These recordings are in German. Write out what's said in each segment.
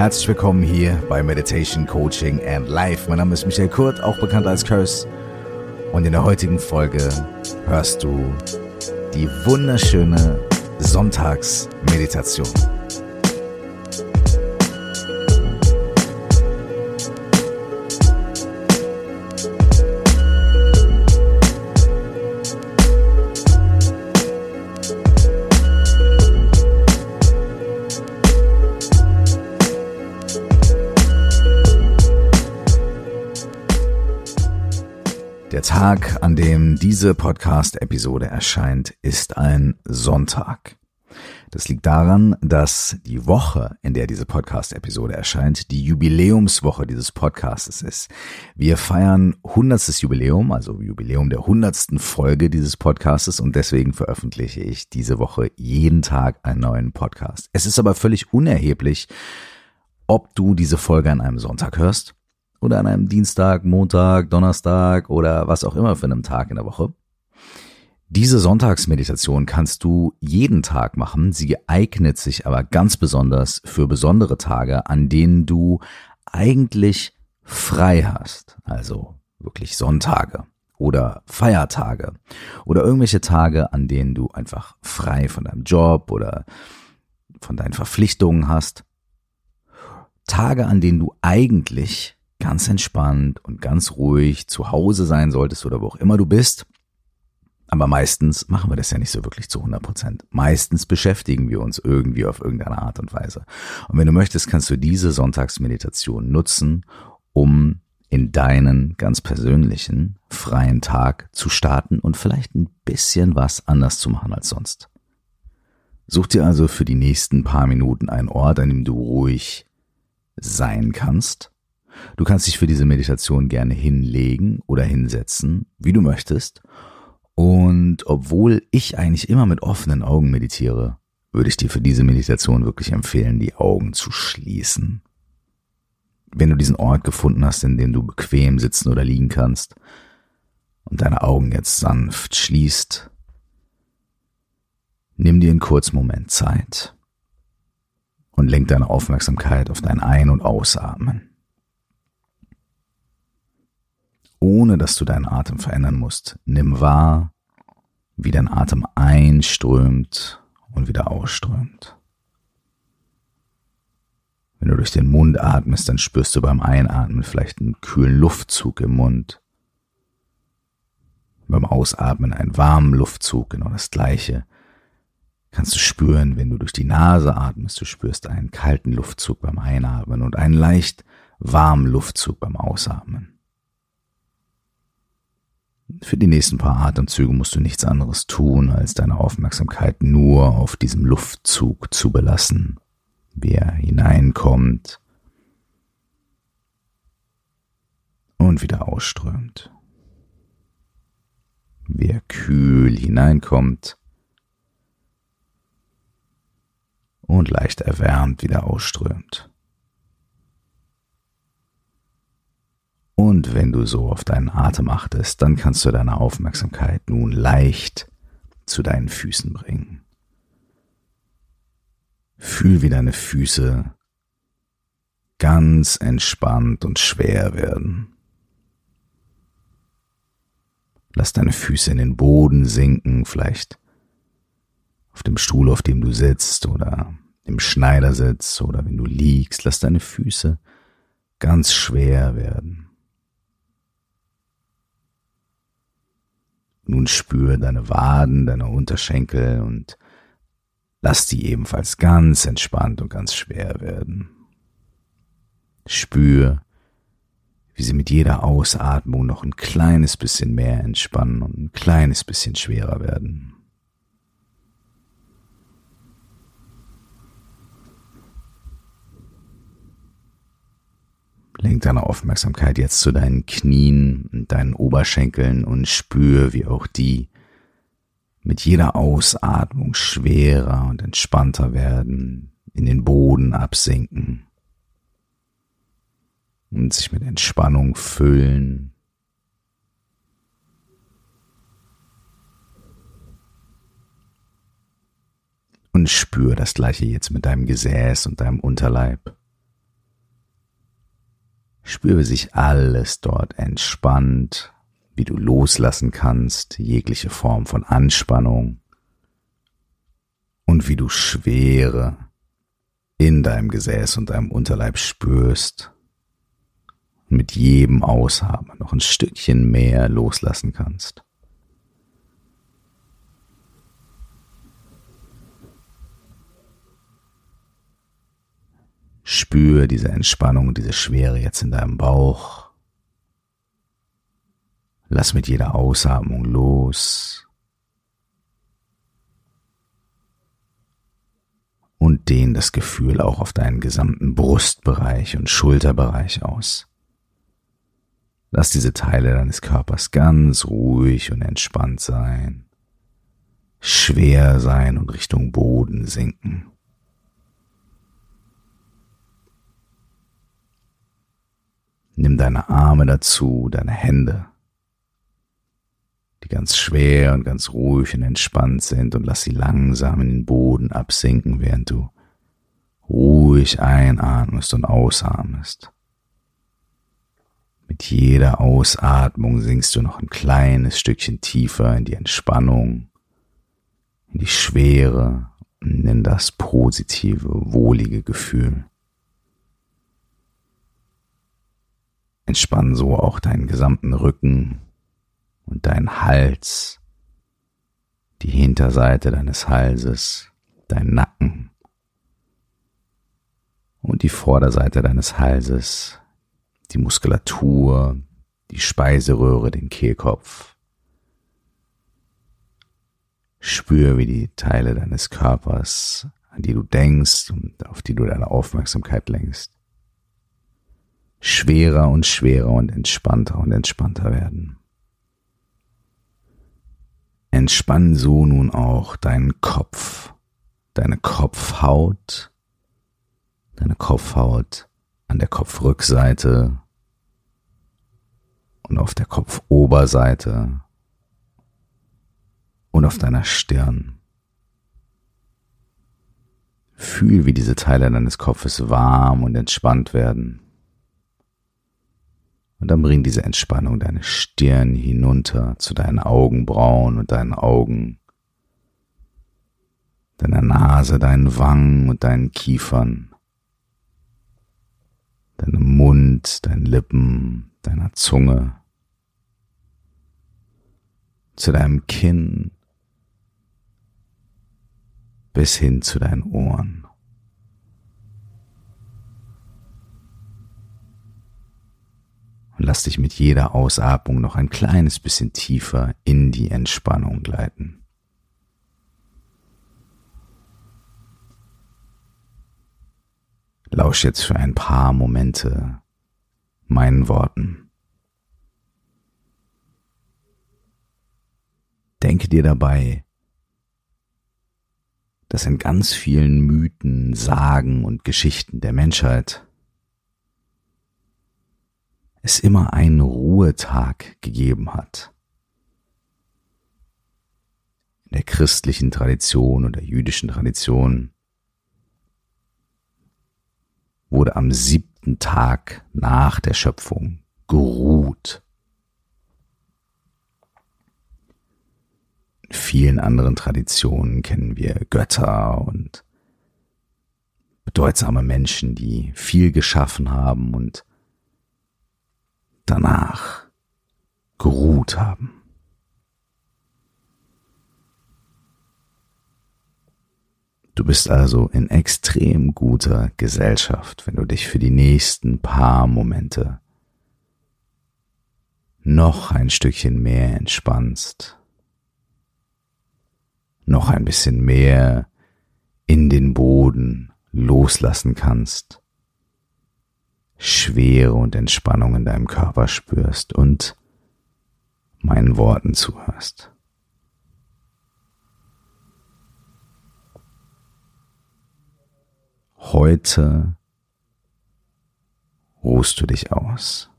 Herzlich willkommen hier bei Meditation, Coaching and Life. Mein Name ist Michael Kurt, auch bekannt als Curse. Und in der heutigen Folge hörst du die wunderschöne Sonntagsmeditation. Der Tag, an dem diese Podcast-Episode erscheint, ist ein Sonntag. Das liegt daran, dass die Woche, in der diese Podcast-Episode erscheint, die Jubiläumswoche dieses Podcastes ist. Wir feiern hundertstes Jubiläum, also Jubiläum der hundertsten Folge dieses Podcastes und deswegen veröffentliche ich diese Woche jeden Tag einen neuen Podcast. Es ist aber völlig unerheblich, ob du diese Folge an einem Sonntag hörst oder an einem Dienstag, Montag, Donnerstag oder was auch immer für einem Tag in der Woche. Diese Sonntagsmeditation kannst du jeden Tag machen. Sie eignet sich aber ganz besonders für besondere Tage, an denen du eigentlich frei hast. Also wirklich Sonntage oder Feiertage oder irgendwelche Tage, an denen du einfach frei von deinem Job oder von deinen Verpflichtungen hast. Tage, an denen du eigentlich ganz entspannt und ganz ruhig zu Hause sein solltest oder wo auch immer du bist. Aber meistens machen wir das ja nicht so wirklich zu 100 Prozent. Meistens beschäftigen wir uns irgendwie auf irgendeine Art und Weise. Und wenn du möchtest, kannst du diese Sonntagsmeditation nutzen, um in deinen ganz persönlichen freien Tag zu starten und vielleicht ein bisschen was anders zu machen als sonst. Such dir also für die nächsten paar Minuten einen Ort, an dem du ruhig sein kannst Du kannst dich für diese Meditation gerne hinlegen oder hinsetzen, wie du möchtest. Und obwohl ich eigentlich immer mit offenen Augen meditiere, würde ich dir für diese Meditation wirklich empfehlen, die Augen zu schließen. Wenn du diesen Ort gefunden hast, in dem du bequem sitzen oder liegen kannst und deine Augen jetzt sanft schließt, nimm dir einen kurzen Moment Zeit und lenk deine Aufmerksamkeit auf dein Ein- und Ausatmen. Ohne dass du deinen Atem verändern musst. Nimm wahr, wie dein Atem einströmt und wieder ausströmt. Wenn du durch den Mund atmest, dann spürst du beim Einatmen vielleicht einen kühlen Luftzug im Mund. Beim Ausatmen einen warmen Luftzug, genau das gleiche. Kannst du spüren, wenn du durch die Nase atmest, du spürst einen kalten Luftzug beim Einatmen und einen leicht warmen Luftzug beim Ausatmen. Für die nächsten paar Atemzüge musst du nichts anderes tun, als deine Aufmerksamkeit nur auf diesem Luftzug zu belassen, wie er hineinkommt und wieder ausströmt. Wie er kühl hineinkommt und leicht erwärmt wieder ausströmt. Und wenn du so auf deinen Atem achtest, dann kannst du deine Aufmerksamkeit nun leicht zu deinen Füßen bringen. Fühl, wie deine Füße ganz entspannt und schwer werden. Lass deine Füße in den Boden sinken, vielleicht auf dem Stuhl, auf dem du sitzt oder im Schneidersitz oder wenn du liegst. Lass deine Füße ganz schwer werden. Nun spür deine Waden, deine Unterschenkel und lass die ebenfalls ganz entspannt und ganz schwer werden. Spür, wie sie mit jeder Ausatmung noch ein kleines bisschen mehr entspannen und ein kleines bisschen schwerer werden. Lenk deine Aufmerksamkeit jetzt zu deinen Knien und deinen Oberschenkeln und spür, wie auch die mit jeder Ausatmung schwerer und entspannter werden, in den Boden absinken und sich mit Entspannung füllen. Und spür das gleiche jetzt mit deinem Gesäß und deinem Unterleib Spür, wie sich alles dort entspannt, wie du loslassen kannst, jegliche Form von Anspannung und wie du Schwere in deinem Gesäß und deinem Unterleib spürst und mit jedem Aushaben noch ein Stückchen mehr loslassen kannst. Spür diese Entspannung diese Schwere jetzt in deinem Bauch. Lass mit jeder Ausatmung los. Und dehn das Gefühl auch auf deinen gesamten Brustbereich und Schulterbereich aus. Lass diese Teile deines Körpers ganz ruhig und entspannt sein, schwer sein und Richtung Boden sinken. Nimm deine Arme dazu, deine Hände, die ganz schwer und ganz ruhig und entspannt sind und lass sie langsam in den Boden absinken, während du ruhig einatmest und ausatmest. Mit jeder Ausatmung sinkst du noch ein kleines Stückchen tiefer in die Entspannung, in die Schwere und in das positive, wohlige Gefühl. Entspann so auch deinen gesamten Rücken und deinen Hals, die Hinterseite deines Halses, dein Nacken und die Vorderseite deines Halses, die Muskulatur, die Speiseröhre, den Kehlkopf. Spür, wie die Teile deines Körpers, an die du denkst und auf die du deine Aufmerksamkeit lenkst, schwerer und schwerer und entspannter und entspannter werden. Entspann so nun auch deinen Kopf, deine Kopfhaut, deine Kopfhaut an der Kopfrückseite und auf der Kopfoberseite und auf deiner Stirn. Fühl, wie diese Teile deines Kopfes warm und entspannt werden. Und dann bring diese Entspannung deine Stirn hinunter zu deinen Augenbrauen und deinen Augen, deiner Nase, deinen Wangen und deinen Kiefern, deinem Mund, deinen Lippen, deiner Zunge, zu deinem Kinn bis hin zu deinen Ohren. Und lass dich mit jeder Ausatmung noch ein kleines bisschen tiefer in die Entspannung gleiten. Lausch jetzt für ein paar Momente meinen Worten. Denke dir dabei, dass in ganz vielen Mythen, Sagen und Geschichten der Menschheit es immer einen Ruhetag gegeben hat. In der christlichen Tradition oder jüdischen Tradition wurde am siebten Tag nach der Schöpfung geruht. In vielen anderen Traditionen kennen wir Götter und bedeutsame Menschen, die viel geschaffen haben und danach geruht haben. Du bist also in extrem guter Gesellschaft, wenn du dich für die nächsten paar Momente noch ein Stückchen mehr entspannst, noch ein bisschen mehr in den Boden loslassen kannst Schwere und Entspannung in deinem Körper spürst und meinen Worten zuhörst. Heute ruhst du dich aus.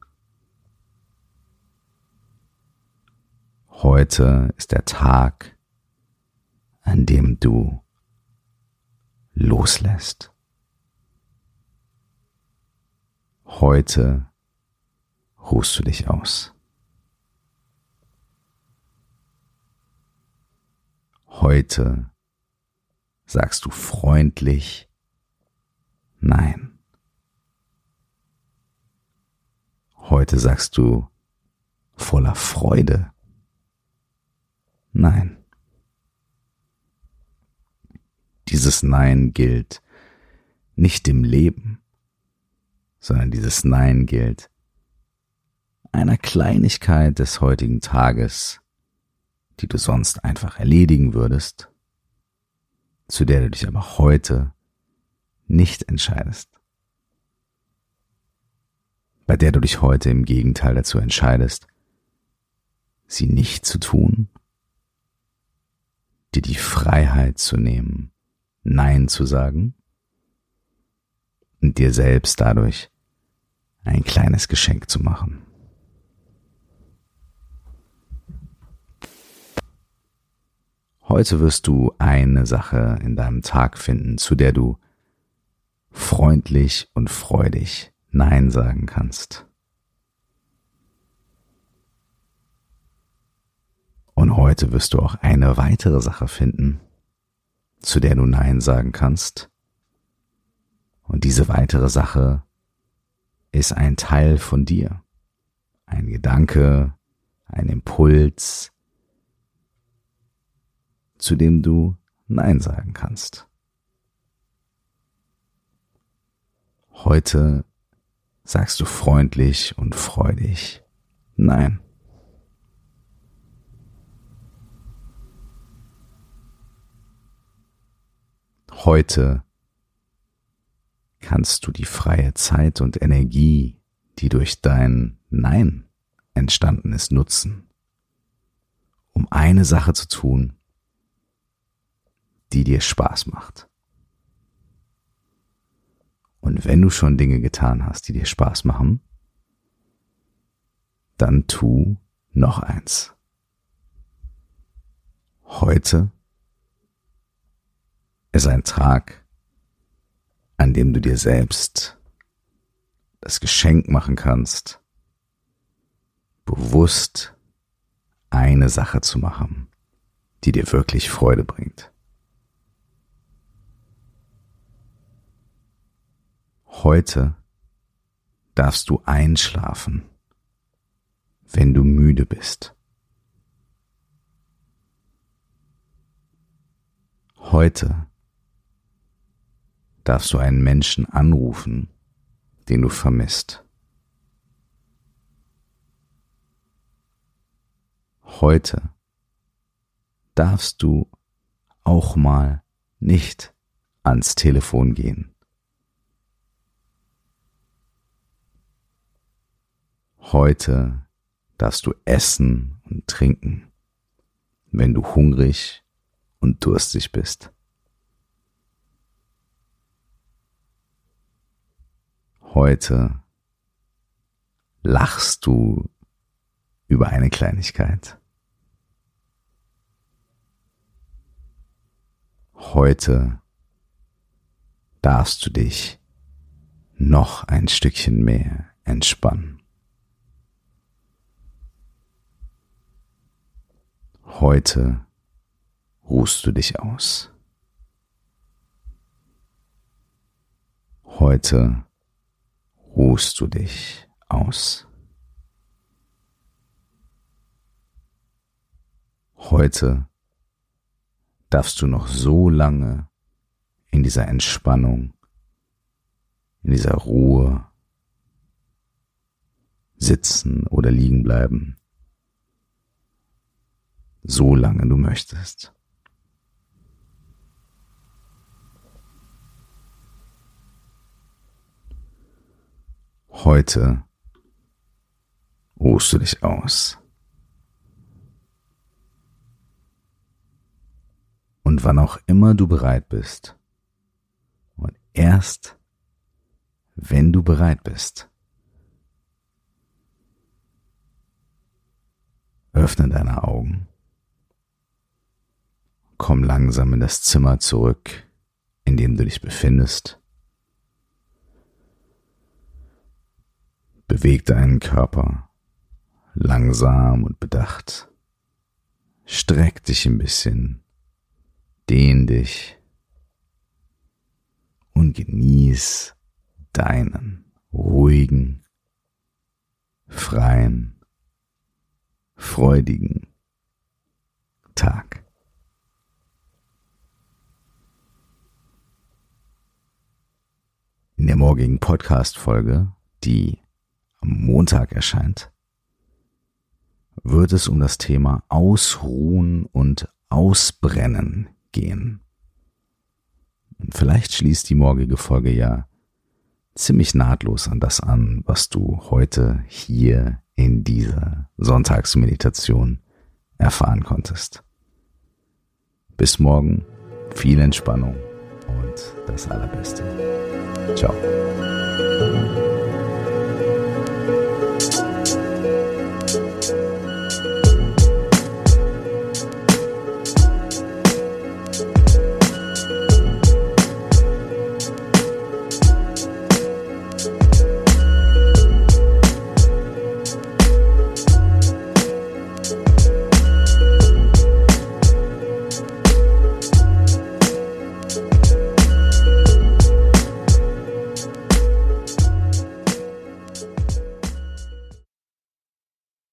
Heute ist der Tag, an dem du loslässt. Heute ruhst du dich aus. Heute sagst du freundlich Nein. Heute sagst du voller Freude Nein. Dieses Nein gilt nicht dem Leben, sondern dieses Nein gilt. Einer Kleinigkeit des heutigen Tages, die du sonst einfach erledigen würdest, zu der du dich aber heute nicht entscheidest, bei der du dich heute im Gegenteil dazu entscheidest, sie nicht zu tun, dir die Freiheit zu nehmen, Nein zu sagen und dir selbst dadurch ein kleines Geschenk zu machen. Heute wirst du eine Sache in deinem Tag finden, zu der du freundlich und freudig Nein sagen kannst. Und heute wirst du auch eine weitere Sache finden, zu der du Nein sagen kannst. Und diese weitere Sache ist ein Teil von dir. Ein Gedanke, ein Impuls, zu dem du Nein sagen kannst. Heute sagst du freundlich und freudig Nein. Heute kannst du die freie Zeit und Energie, die durch dein Nein entstanden ist, nutzen, um eine Sache zu tun, die dir Spaß macht. Und wenn du schon Dinge getan hast, die dir Spaß machen, dann tu noch eins. Heute ist ein Tag, an dem du dir selbst das Geschenk machen kannst, bewusst eine Sache zu machen, die dir wirklich Freude bringt. Heute darfst du einschlafen, wenn du müde bist. Heute darfst du einen Menschen anrufen, den du vermisst. Heute darfst du auch mal nicht ans Telefon gehen. Heute darfst du essen und trinken, wenn du hungrig und durstig bist. Heute lachst du über eine Kleinigkeit. Heute darfst du dich noch ein Stückchen mehr entspannen. Heute ruhst du dich aus. Heute ruhst du dich aus. Heute darfst du noch so lange in dieser Entspannung, in dieser Ruhe sitzen oder liegen bleiben, so lange du möchtest. Heute ruhst du dich aus. Und wann auch immer du bereit bist, und erst wenn du bereit bist, öffne deine Augen Komm langsam in das Zimmer zurück, in dem du dich befindest. Beweg deinen Körper langsam und bedacht. Streck dich ein bisschen, dehn dich und genieß deinen ruhigen, freien, freudigen Tag. In der morgigen Podcast-Folge, die am Montag erscheint, wird es um das Thema Ausruhen und Ausbrennen gehen. Und vielleicht schließt die morgige Folge ja ziemlich nahtlos an das an, was du heute hier in dieser Sonntagsmeditation erfahren konntest. Bis morgen, viel Entspannung und das Allerbeste. Ciao.